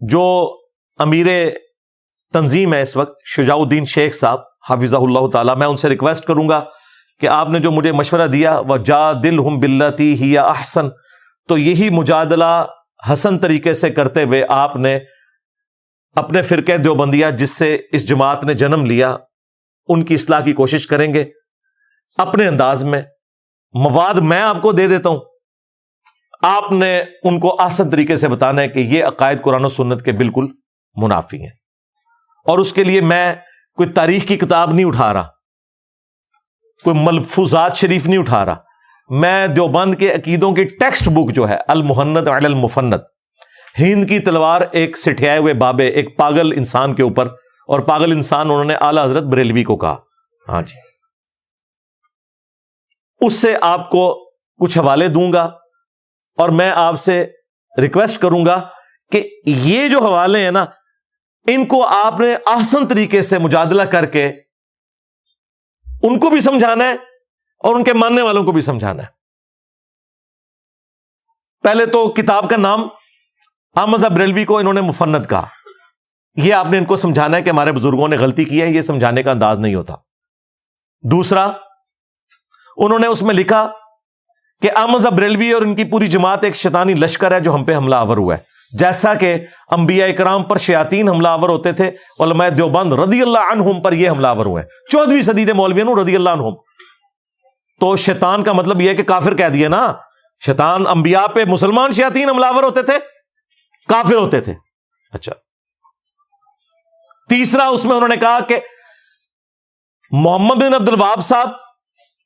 جو امیر تنظیم ہے اس وقت شجاع الدین شیخ صاحب حافظ اللہ تعالیٰ، میں ان سے ریکویسٹ کروں گا کہ آپ نے جو مجھے مشورہ دیا وہ جا دل ہم بلتی ہی احسن تو یہی مجادلہ حسن طریقے سے کرتے ہوئے آپ نے اپنے فرقے دیوبندیا جس سے اس جماعت نے جنم لیا، ان کی اصلاح کی کوشش کریں گے۔ اپنے انداز میں مواد میں آپ کو دے دیتا ہوں۔ آپ نے ان کو آسن طریقے سے بتانا ہے کہ یہ عقائد قرآن و سنت کے بالکل منافی ہیں۔ اور اس کے لیے میں کوئی تاریخ کی کتاب نہیں اٹھا رہا، کوئی ملفوظات شریف نہیں اٹھا رہا۔ میں دیوبند کے عقیدوں کی ٹیکسٹ بک جو ہے، المحنت علی المفنت ہند کی تلوار ایک سٹھیائے ہوئے بابے، ایک پاگل انسان کے اوپر، اور پاگل انسان انہوں نے اعلی حضرت بریلوی کو کہا۔ ہاں جی۔ اس سے آپ کو کچھ حوالے دوں گا۔ اور میں آپ سے ریکویسٹ کروں گا کہ یہ جو حوالے ہیں نا، ان کو آپ نے آسن طریقے سے مجادلہ کر کے ان کو بھی سمجھانا ہے اور ان کے ماننے والوں کو بھی سمجھانا ہے۔ پہلے تو کتاب کا نام احمد بریلوی کو انہوں نے مفنت کہا۔ یہ آپ نے ان کو سمجھانا ہے کہ ہمارے بزرگوں نے غلطی کی ہے، یہ سمجھانے کا انداز نہیں ہوتا۔ دوسرا، انہوں نے اس میں لکھا کہ احمد بریلوی اور ان کی پوری جماعت ایک شیطانی لشکر ہے جو ہم پہ حملہ آور ہوا ہے۔ جیسا کہ انبیاء اکرام پر شیاطین حملہ آور ہوتے تھے، علماء دیوبند رضی اللہ عنہم پر یہ حملہ آور ہوئے چودہویں صدی مولوی رضی اللہ عنہم۔ تو شیطان کا مطلب یہ کہ کافر کہہ دیا نا۔ شیطان انبیاء پہ مسلمان شیاطین حملہ آور ہوتے تھے، کافر ہوتے تھے۔ اچھا۔ تیسرا اس میں انہوں نے کہا کہ محمد بن عبد الواب صاحب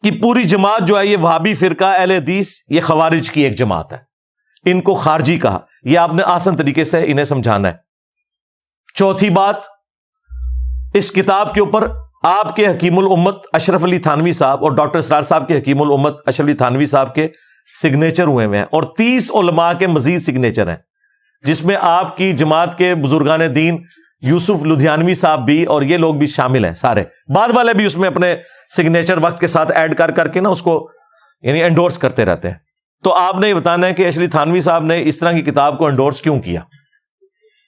کی پوری جماعت جو ہے یہ وہابی فرقہ، اہل حدیث، یہ خوارج کی ایک جماعت ہے۔ ان کو خارجی کہا۔ یہ آپ نے آسن طریقے سے انہیں سمجھانا ہے۔ چوتھی بات، اس کتاب کے اوپر آپ کے حکیم الامت اشرف علی تھانوی صاحب اور ڈاکٹر اسرار صاحب کے حکیم الامت اشرف علی تھانوی صاحب کے سگنیچر ہوئے ہوئے ہیں اور تیس علماء کے مزید سگنیچر ہیں۔ جس میں آپ کی جماعت کے بزرگان دین یوسف لدھیانوی صاحب بھی اور یہ لوگ بھی شامل ہیں سارے۔ بعد والے بھی اس میں اپنے سگنیچر وقت کے ساتھ ایڈ کر کر کے نا اس کو یعنی انڈورس کرتے رہتے ہیں۔ تو آپ نے یہ بتانا ہے کہ اشری تھانوی صاحب نے اس طرح کی کتاب کو انڈورس کیوں کیا؟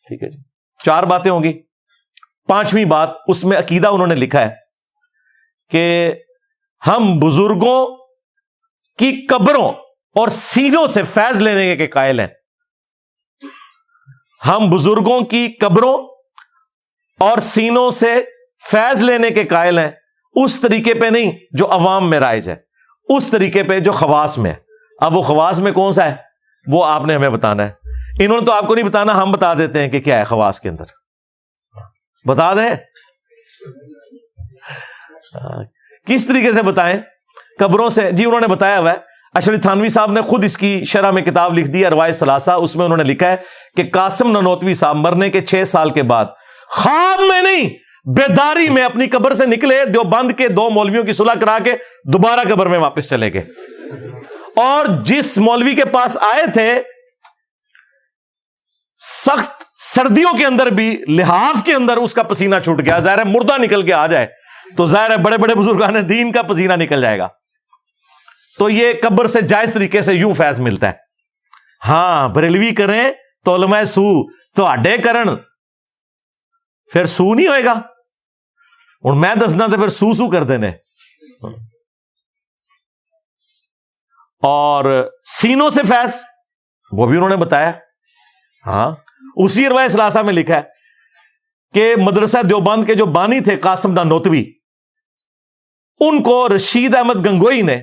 ٹھیک ہے جی۔ چار باتیں ہوں گی۔ پانچویں بات، اس میں عقیدہ انہوں نے لکھا ہے کہ ہم بزرگوں کی قبروں اور سینوں سے فیض لینے کے قائل ہیں۔ ہم بزرگوں کی قبروں اور سینوں سے فیض لینے کے قائل ہیں، اس طریقے پہ نہیں جو عوام میں رائج ہے، اس طریقے پہ جو خواص میں ہے۔ اب وہ خواص میں کون سا ہے؟ وہ آپ نے ہمیں بتانا ہے۔ انہوں نے تو آپ کو نہیں بتانا، ہم بتا دیتے ہیں کہ کیا ہے خواص کے اندر۔ بتا دیں؟ کس طریقے سے بتائیں؟ قبروں سے۔ جی انہوں نے بتایا ہوا ہے۔ اشرف تھانوی صاحب نے خود اس کی شرح میں کتاب لکھ دی ہے روایت سلاسہ اس میں انہوں نے لکھا ہے کہ قاسم ننوتوی صاحب مرنے کے چھ سال کے بعد خواب میں نہیں، بیداری میں اپنی قبر سے نکلے جو بند کے دو مولویوں کی صلح کرا کے دوبارہ قبر میں واپس چلے گئے۔ اور جس مولوی کے پاس آئے تھے، سخت سردیوں کے اندر بھی لحاظ کے اندر اس کا پسینہ چھوٹ گیا۔ ظاہر مردہ نکل کے آ جائے، تو ظاہر ہے بڑے بڑے بزرگان دین کا پسینہ نکل جائے گا۔ تو یہ قبر سے جائز طریقے سے یوں فیض ملتا ہے۔ ہاں بریلوی کریں تو علماء سو، تو اڈے کرن پھر سو نہیں ہوئے گا؟ اور میں دسنا تو پھر سو سو کر دینے اور سینوں سے فیض، وہ بھی انہوں نے بتایا۔ ہاں اسی روایت سلاسہ میں لکھا ہے کہ مدرسہ دیوبند کے جو بانی تھے، قاسم دا نوتوی، ان کو رشید احمد گنگوئی نے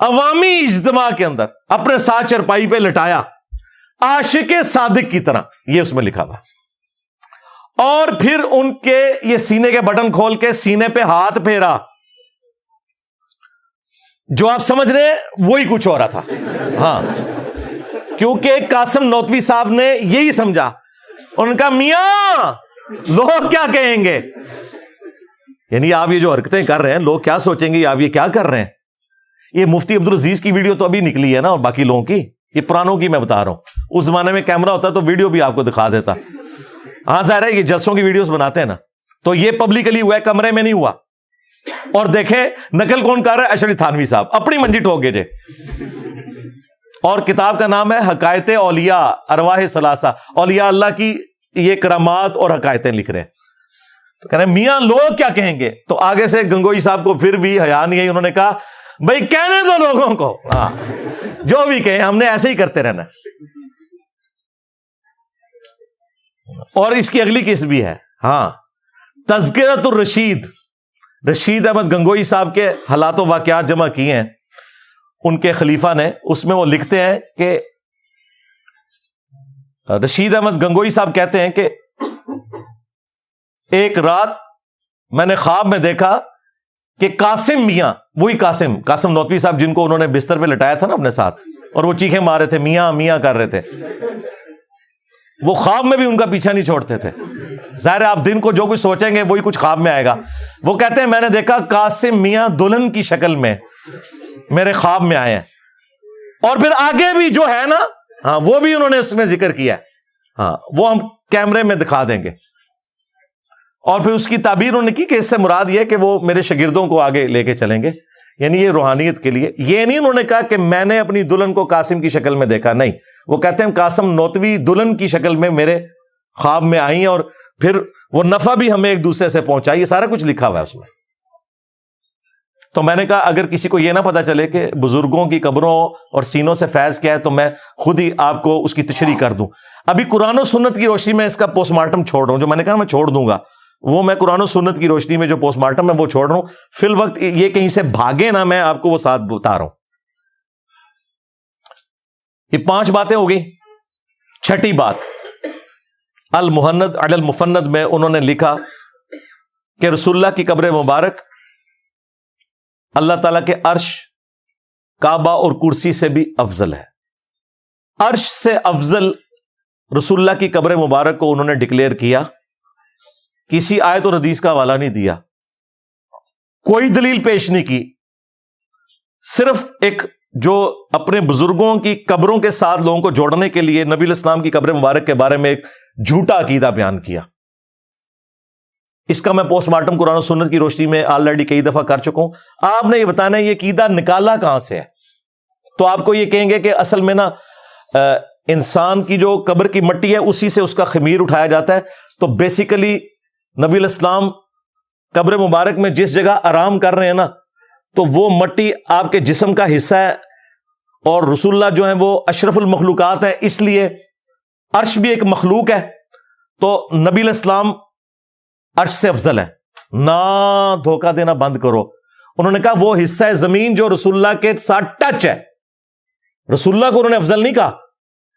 عوامی اجتماع کے اندر اپنے ساتھ چرپائی پہ لٹایا، عاشق صادق کی طرح، یہ اس میں لکھا ہوا اور پھر ان کے یہ سینے کے بٹن کھول کے سینے پہ ہاتھ پھیرا۔ جو آپ سمجھ رہے وہی کچھ ہو رہا تھا۔ ہاں۔ کیونکہ قاسم نوتوی صاحب نے یہی سمجھا۔ ان کا میاں، لوگ کیا کہیں گے؟ یعنی آپ یہ جو حرکتیں کر رہے ہیں، لوگ کیا سوچیں گے؟ آپ یہ کیا کر رہے ہیں؟ یہ مفتی عبد العزیز کی ویڈیو تو ابھی نکلی ہے نا، اور باقی لوگوں کی، یہ پرانوں کی میں بتا رہا ہوں۔ اس زمانے میں کیمرہ ہوتا تو ویڈیو بھی آپ کو دکھا دیتا۔ ہاں ظاہر ہے یہ جلسوں کی ویڈیوز بناتے ہیں نا۔ تو یہ پبلکلی ہوا ہے، کمرے میں نہیں ہوا۔ اور دیکھیں، نقل کون کر رہا ہے؟ اشری تھانوی صاحب۔ اپنی منجی ٹھوک گئے جی۔ اور کتاب کا نام ہے حکایت اولیاء ارواہ سلاسا اولیاء اللہ کی یہ کرامات اور حکایتیں لکھ رہے ہیں۔ تو کہہ رہے ہیں، میاں، لوگ کیا کہیں گے؟ تو آگے سے گنگوئی صاحب کو پھر بھی حیا نہیں ہے انہوں نے کہا، بھائی کہنے دو لوگوں کو۔ ہاں جو بھی کہیں، ہم نے ایسے ہی کرتے رہنا۔ اور اس کی اگلی کس بھی ہے۔ ہاں تذکرت الرشید۔ رشید احمد گنگوئی صاحب کے حالات و واقعات جمع کیے ہیں۔ ان کے خلیفہ نے، اس میں وہ لکھتے ہیں کہ رشید احمد گنگوئی صاحب کہتے ہیں کہ ایک رات میں نے خواب میں دیکھا کہ قاسم میاں، وہی قاسم قاسم نوتوی صاحب جن کو انہوں نے بستر پہ لٹایا تھا نا اپنے ساتھ، اور وہ چیخے مارے تھے، میاں میاں کر رہے تھے۔ وہ خواب میں بھی ان کا پیچھا نہیں چھوڑتے تھے۔ ظاہر آپ دن کو جو کچھ سوچیں گے وہی کچھ خواب میں آئے گا۔ وہ کہتے ہیں میں نے دیکھا قاسم میاں دلہن کی شکل میں میرے خواب میں آئے ہیں۔ اور پھر آگے بھی جو ہے نا ہاں وہ بھی انہوں نے اس میں ذکر کیا ہاں وہ ہم کیمرے میں دکھا دیں گے۔ اور پھر اس کی تعبیر انہوں نے کی کہ اس سے مراد یہ کہ وہ میرے شاگردوں کو آگے لے کے چلیں گے۔ یعنی یہ روحانیت کے لیے۔ یہ نہیں انہوں نے کہا کہ میں نے اپنی دلہن کو قاسم کی شکل میں دیکھا، نہیں۔ وہ کہتے ہیں قاسم نوتوی دلہن کی شکل میں میرے خواب میں آئی اور پھر وہ نفع بھی ہمیں ایک دوسرے سے پہنچا یہ سارا کچھ لکھا ہوا ہے اس میں۔ تو میں نے کہا، اگر کسی کو یہ نہ پتا چلے کہ بزرگوں کی قبروں اور سینوں سے فیض کیا ہے، تو میں خود ہی آپ کو اس کی تشریح کر دوں۔ ابھی قرآن و سنت کی روشنی میں اس کا پوسٹ مارٹم چھوڑ رہا ہوں۔ جو میں نے کہا، میں چھوڑ دوں گا۔ وہ میں قرآن و سنت کی روشنی میں جو پوسٹ مارٹم ہے وہ چھوڑ رہا ہوں۔ فی الوقت یہ کہیں سے بھاگے نہ میں آپ کو وہ ساتھ بتا رہا ہوں۔ یہ پانچ باتیں ہو گئی چھٹی بات۔ المحنت المفند میں انہوں نے لکھا کہ رسول اللہ کی قبر مبارک اللہ تعالی کے عرش، کعبہ اور کرسی سے بھی افضل ہے۔ عرش سے افضل رسول اللہ کی قبر مبارک کو انہوں نے ڈکلیئر کیا۔ کسی آیت اور حدیث کا حوالہ نہیں دیا۔ کوئی دلیل پیش نہیں کی۔ صرف ایک جو اپنے بزرگوں کی قبروں کے ساتھ لوگوں کو جوڑنے کے لیے نبی الاسلام کی قبر مبارک کے بارے میں ایک جھوٹا عقیدہ بیان کیا۔ اس کا میں پوسٹ مارٹم قرآن و سنت کی روشنی میں آلریڈی کئی دفعہ کر چکا ہوں۔ آپ نے یہ بتانا ہے، یہ عقیدہ نکالا کہاں سے ہے؟ تو آپ کو یہ کہیں گے کہ اصل میں نا انسان کی جو قبر کی مٹی ہے، اسی سے اس کا خمیر اٹھایا جاتا ہے۔ تو بیسیکلی نبی الاسلام قبر مبارک میں جس جگہ آرام کر رہے ہیں نا، تو وہ مٹی آپ کے جسم کا حصہ ہے اور رسول اللہ جو ہے وہ اشرف المخلوقات ہے اس لیے عرش بھی ایک مخلوق ہے۔ تو نبی الاسلام عرش سے افضل ہے۔ نہ دھوکہ دینا بند کرو۔ انہوں نے کہا وہ حصہ ہے زمین جو رسول اللہ کے ساتھ ٹچ ہے۔ رسول اللہ کو انہوں نے افضل نہیں کہا۔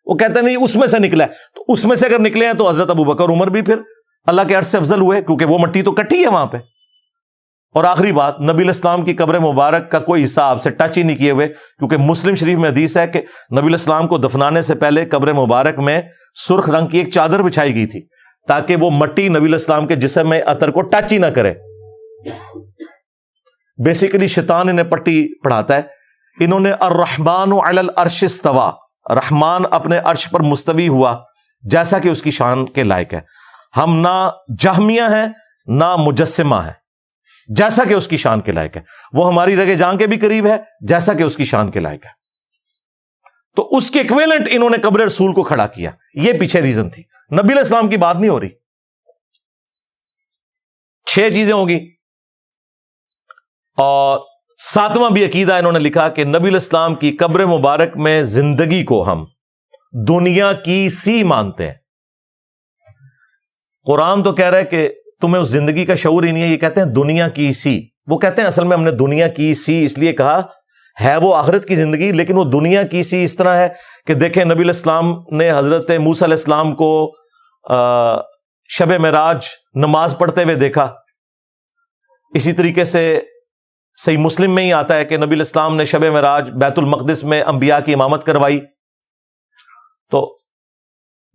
وہ کہتے نہیں، اس میں سے نکلا ہے۔ تو اس میں سے اگر نکلے ہیں تو حضرت ابو بکر، عمر بھی پھر۔ اللہ کے عرض سے افضل ہوئے کیونکہ وہ مٹی تو کٹی ہے وہاں پہ۔ اور آخری بات، نبی الاسلام کی قبر مبارک کا کوئی حصہ آپ سے ٹچ ہی نہیں کیے ہوئے، کیونکہ مسلم شریف میں حدیث ہے کہ نبی الاسلام کو دفنانے سے پہلے قبر مبارک میں سرخ رنگ کی ایک چادر بچھائی گئی تھی، تاکہ وہ مٹی نبی الاسلام کے جسم میں اطر کو ٹچ ہی نہ کرے۔ بیسیکلی شیطان انہیں پٹی پڑھاتا ہے۔ انہوں نے الرحمن العرش استوا رحمان اپنے عرش پر مستوی ہوا، جیسا کہ اس کی شان کے لائق ہے۔ ہم نہ جہمیہ ہیں، نہ مجسمہ ہیں۔ جیسا کہ اس کی شان کے لائق ہے۔ وہ ہماری رگے جان کے بھی قریب ہے، جیسا کہ اس کی شان کے لائق ہے۔ تو اس کے اکویلنٹ انہوں نے قبر رسول کو کھڑا کیا۔ یہ پیچھے ریزن تھی۔ نبی الاسلام کی بات نہیں ہو رہی۔ چھ چیزیں ہوگی اور ساتواں بھی عقیدہ انہوں نے لکھا کہ نبی الاسلام کی قبر مبارک میں زندگی کو ہم دنیا کی سی مانتے ہیں۔ قرآن تو کہہ رہا ہے کہ تمہیں اس زندگی کا شعور ہی نہیں ہے، یہ کہتے ہیں دنیا کی سی۔ وہ کہتے ہیں اصل میں ہم نے دنیا کی سی اس لیے کہا، ہے وہ آخرت کی زندگی، لیکن وہ دنیا کی سی اس طرح ہے کہ دیکھیں نبی الاسلام نے حضرت موس علیہ السلام کو شب معراج نماز پڑھتے ہوئے دیکھا۔ اسی طریقے سے صحیح مسلم میں ہی آتا ہے کہ نبی الاسلام نے شب معراج بیت المقدس میں انبیاء کی امامت کروائی۔ تو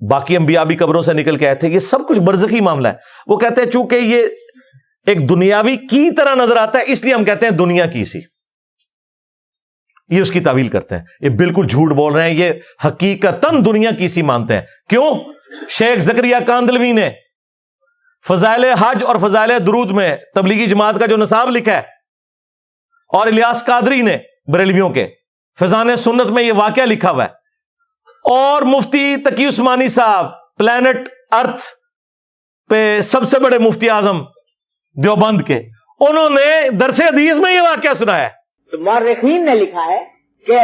باقی انبیاء بھی قبروں سے نکل کے آئے تھے، یہ سب کچھ برزخی معاملہ ہے۔ وہ کہتے ہیں چونکہ یہ ایک دنیاوی کی طرح نظر آتا ہے، اس لیے ہم کہتے ہیں دنیا کی سی یہ اس کی تعویل کرتے ہیں۔ یہ بالکل جھوٹ بول رہے ہیں، یہ حقیقت دنیا کی سی مانتے ہیں۔ کیوں؟ شیخ زکریہ کاندلوی نے فضائل حج اور فضائل درود میں تبلیغی جماعت کا جو نصاب لکھا ہے، اور الیاس قادری نے بریلویوں کے فضان سنت میں یہ واقعہ لکھا ہوا ہے۔ اور مفتی تقی عثمانی صاحب پلانٹ ارتھ پہ سب سے بڑے مفتی اعظم دیوبند کے۔ انہوں نے درس حدیث میں یہ واقعہ سنا ہے۔ تو مورخین نے لکھا ہے کہ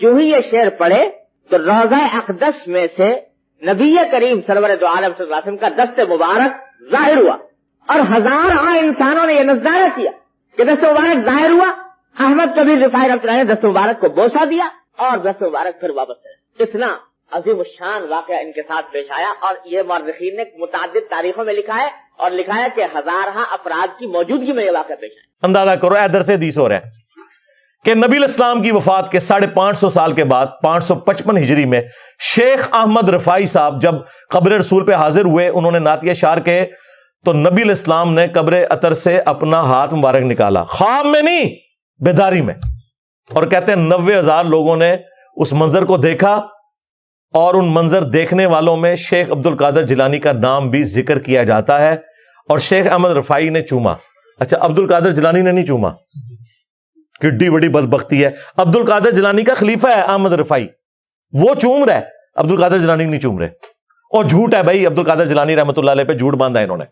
جو ہی یہ شعر پڑھے، تو روزہ اقدس میں سے نبی کریم سرور دو عالم صلی اللہ علیہ وسلم کا دست مبارک ظاہر ہوا۔ اور ہزار ہاں انسانوں نے یہ نظارہ کیا کہ دست مبارک ظاہر ہوا۔ احمد کبیر رفائی رحمۃ اللہ نے دست مبارک کو بوسا دیا اور دست مبارک پھر واپس کرے اتنا عظیم الشان واقعہ ان کے ساتھ پیش آیا اور یہ مورخین نے متعدد تاریخوں میں لکھا ہے اور لکھا ہے کہ ہزارہ افراد کی موجودگی میں یہ واقعہ پیش آیا۔ اندازہ کرو، اے درس حدیث ہو رہا ہے کہ نبی الاسلام کی وفات کے ساڑھے پانچ سو سال کے بعد، پانچ سو پچپن ہجری میں، شیخ احمد رفائی صاحب جب قبر رسول پہ حاضر ہوئے، انہوں نے ناتیہ شار کے تو نبی الاسلام نے قبر اطر سے اپنا ہاتھ مبارک نکالا، خواب میں نہیں، بیداری میں۔ اور کہتے ہیں نوے ہزار لوگوں نے اس منظر کو دیکھا اور ان منظر دیکھنے والوں میں شیخ عبد القادر جلانی کا نام بھی ذکر کیا جاتا ہے اور شیخ احمد رفائی نے چوما۔ اچھا عبد القادر جلانی نے نہیں چوما؟ کڈی بڑی بد بختی ہے۔ عبد القادر جلانی کا خلیفہ ہے احمد رفائی وہ چوم رہا ہے عبد القادر جلانی نہیں چوم رہے۔ اور جھوٹ ہے بھائی عبد القادر جلانی رحمۃ اللہ علیہ پہ جھوٹ باندھا انہوں نے۔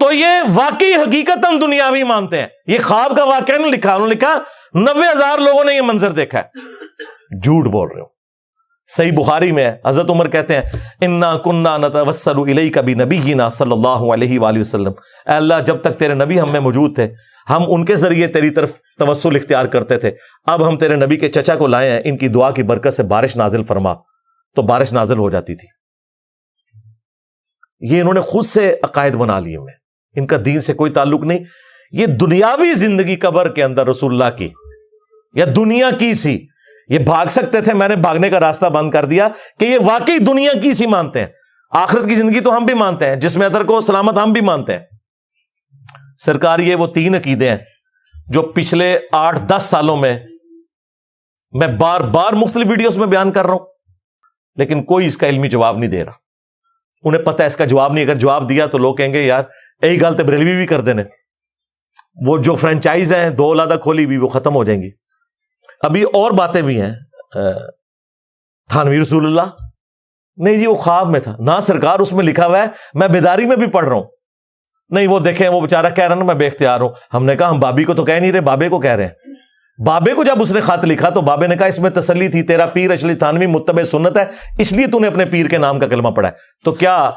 تو یہ واقعی حقیقت ہم دنیاوی مانتے ہیں۔ یہ خواب کا واقعہ نہیں لکھا، انہوں نے لکھا نوے ہزار لوگوں نے یہ منظر دیکھا ہے۔ جھوٹ بول رہے ہو۔ صحیح بخاری میں حضرت عمر کہتے ہیں، انا کنہ نتوسل الی کبھی نبی ہی نا صلی اللہ علیہ وآلہ وسلم۔ اے اللہ، جب تک تیرے نبی ہم میں موجود تھے، ہم ان کے ذریعے تیری طرف توسل اختیار کرتے تھے۔ اب ہم تیرے نبی کے چچا کو لائے ہیں، ان کی دعا کی برکت سے بارش نازل فرما۔ تو بارش نازل ہو جاتی تھی۔ یہ انہوں نے خود سے عقائد بنا لیے میں ان کا دین سے کوئی تعلق نہیں۔ یہ دنیاوی زندگی قبر کے اندر رسول اللہ کی یا دنیا کی سی؟ یہ بھاگ سکتے تھے، میں نے بھاگنے کا راستہ بند کر دیا کہ یہ واقعی دنیا کی سی مانتے ہیں۔ آخرت کی زندگی تو ہم بھی مانتے ہیں، جس میں ادر کو سلامت ہم بھی مانتے ہیں۔ سرکار، یہ وہ تین عقیدے ہیں جو پچھلے آٹھ دس سالوں میں میں بار بار مختلف ویڈیوز میں بیان کر رہا ہوں، لیکن کوئی اس کا علمی جواب نہیں دے رہا۔ انہیں پتا ہے اس کا جواب نہیں، اگر جواب دیا تو لوگ کہیں گے، یار، یہی گل تو بریلوی بھی کر دینے۔ وہ جو فرینچائز ہیں، دو اولادہ کھولی بھی وہ ختم ہو جائیں گی۔ ابھی اور باتیں بھی ہیں۔ تھانوی رسول اللہ۔ نہیں جی وہ خواب میں تھا۔ نہ سرکار اس میں لکھا ہوا ہے، میں بیداری میں بھی پڑھ رہا ہوں۔ نہیں، وہ دیکھیں، وہ بےچارا کہہ رہا نا، میں بے اختیار ہوں۔ ہم نے کہا، ہم بابی کو تو کہہ نہیں رہے، بابے کو کہہ رہے ہیں۔ بابے کو جب اس نے خط لکھا تو بابے نے کہا، اس میں تسلی تھی، تیرا پیر اشلی تھانوی متب سنت ہے، اس لیے تو نے اپنے پیر کے نام کا کلمہ پڑھا ہے۔ تو کیا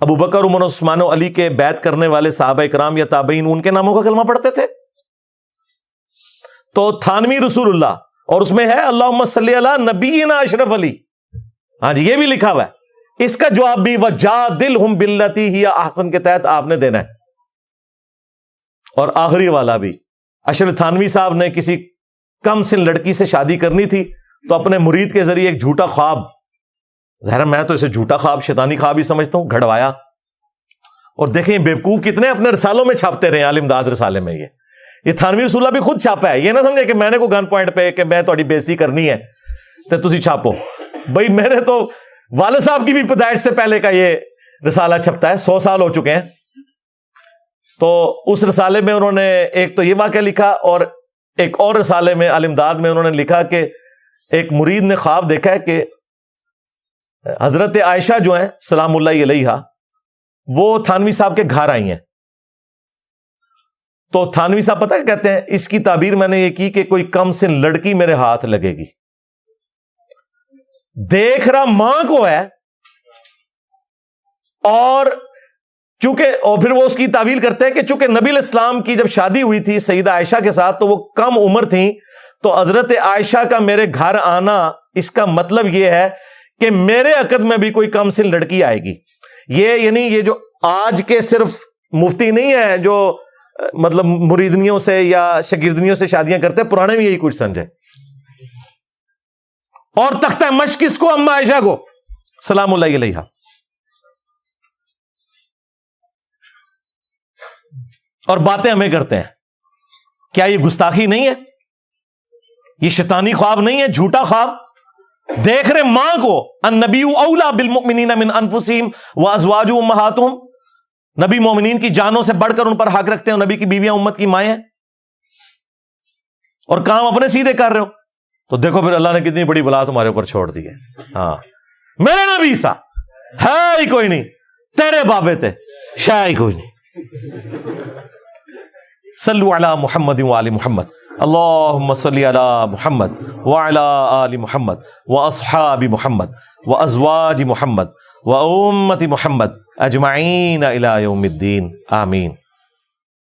ابو بکر، عمر، عثمان و علی کے بیت کرنے والے صحابہ اکرام یا تابعین ان کے ناموں کا کلمہ پڑھتے تھے؟ تو تھانوی رسول اللہ اور اس میں ہے اللہ صلی اللہ نبی اشرف علی. ہاں جی یہ بھی لکھا ہوا ہے۔ اس کا جواب بھی وہ جا دل ہم بلتی ہی آسن کے تحت آپ نے دینا ہے۔ اور آخری والا بھی اشر تھانوی صاحب نے کسی کم سن لڑکی سے شادی کرنی تھی تو اپنے مرید کے ذریعے ایک جھوٹا خواب، ظاہر میں تو اسے جھوٹا خواب، شیطانی خواب ہی سمجھتا ہوں، گھڑوایا۔ اور دیکھیں، بیوقوف کتنے اپنے رسالوں میں چھاپتے رہے عالم داد رسالے میں یہ۔ یہ تھانوی رسولہ بھی خود چھاپا ہے، یہ نہ سمجھے کہ میں نے کوئی گن پوائنٹ پہ کہ میں تھوڑی بےزتی کرنی ہے تو تھی چھاپو۔ بھائی، میں نے تو والد صاحب کی بھی پیدائش سے پہلے کا یہ رسالہ چھپتا ہے، سو سال ہو چکے ہیں۔ تو اس رسالے میں انہوں نے ایک تو یہ واقعہ لکھا اور ایک اور رسالے میں علمداد میں انہوں نے لکھا کہ ایک مرید نے خواب دیکھا ہے کہ حضرت عائشہ جو ہیں، سلام اللہ علیہ وہ تھانوی صاحب کے گھر آئی ہیں۔ تو تھانوی صاحب پتہ کیا کہتے ہیں؟ اس کی تعبیر میں نے یہ کی کہ کوئی کم سن لڑکی میرے ہاتھ لگے گی۔ دیکھ رہا ماں کو ہے۔ اور چونکہ اور پھر وہ اس کی تعویل کرتے ہیں کہ چونکہ نبی الاسلام کی جب شادی ہوئی تھی سیدہ عائشہ کے ساتھ تو وہ کم عمر تھیں، تو حضرت عائشہ کا میرے گھر آنا اس کا مطلب یہ ہے کہ میرے عقد میں بھی کوئی کم سن لڑکی آئے گی۔ یہ یعنی یہ جو آج کے صرف مفتی نہیں ہے جو مطلب مریدنیوں سے یا شگردنیوں سے شادیاں کرتے پرانے بھی یہی کچھ سمجھے۔ اور تختہ مشق کس کو اما عائشہ کو؟ سلام اللہ علیہ اور باتیں ہمیں کرتے ہیں۔ کیا یہ گستاخی نہیں ہے؟ یہ شیطانی خواب نہیں ہے، جھوٹا خواب۔ دیکھ رہے ماں کو ان نبی اولا بالمؤمنین من انفسیم و ازواج امہاتہم۔ نبی مومنین کی جانوں سے بڑھ کر ان پر حق رکھتے ہیں نبی کی بیویاں امت کی مائیں اور کام اپنے سیدھے کر رہے ہو۔ تو دیکھو پھر اللہ نے کتنی بڑی بلا تمہارے اوپر چھوڑ دی ہے۔ ہاں۔ میرے نبی سا ہے ہی کوئی نہیں۔ تیرے بابے تھے شاہ ہی کوئی نہیں۔ صلو علی محمد وعلی محمد۔ اللہم صلی علی محمد وعلی آل محمد واصحاب محمد وازواج محمد وامت محمد۔ اجمعین الى یوم الدین آمین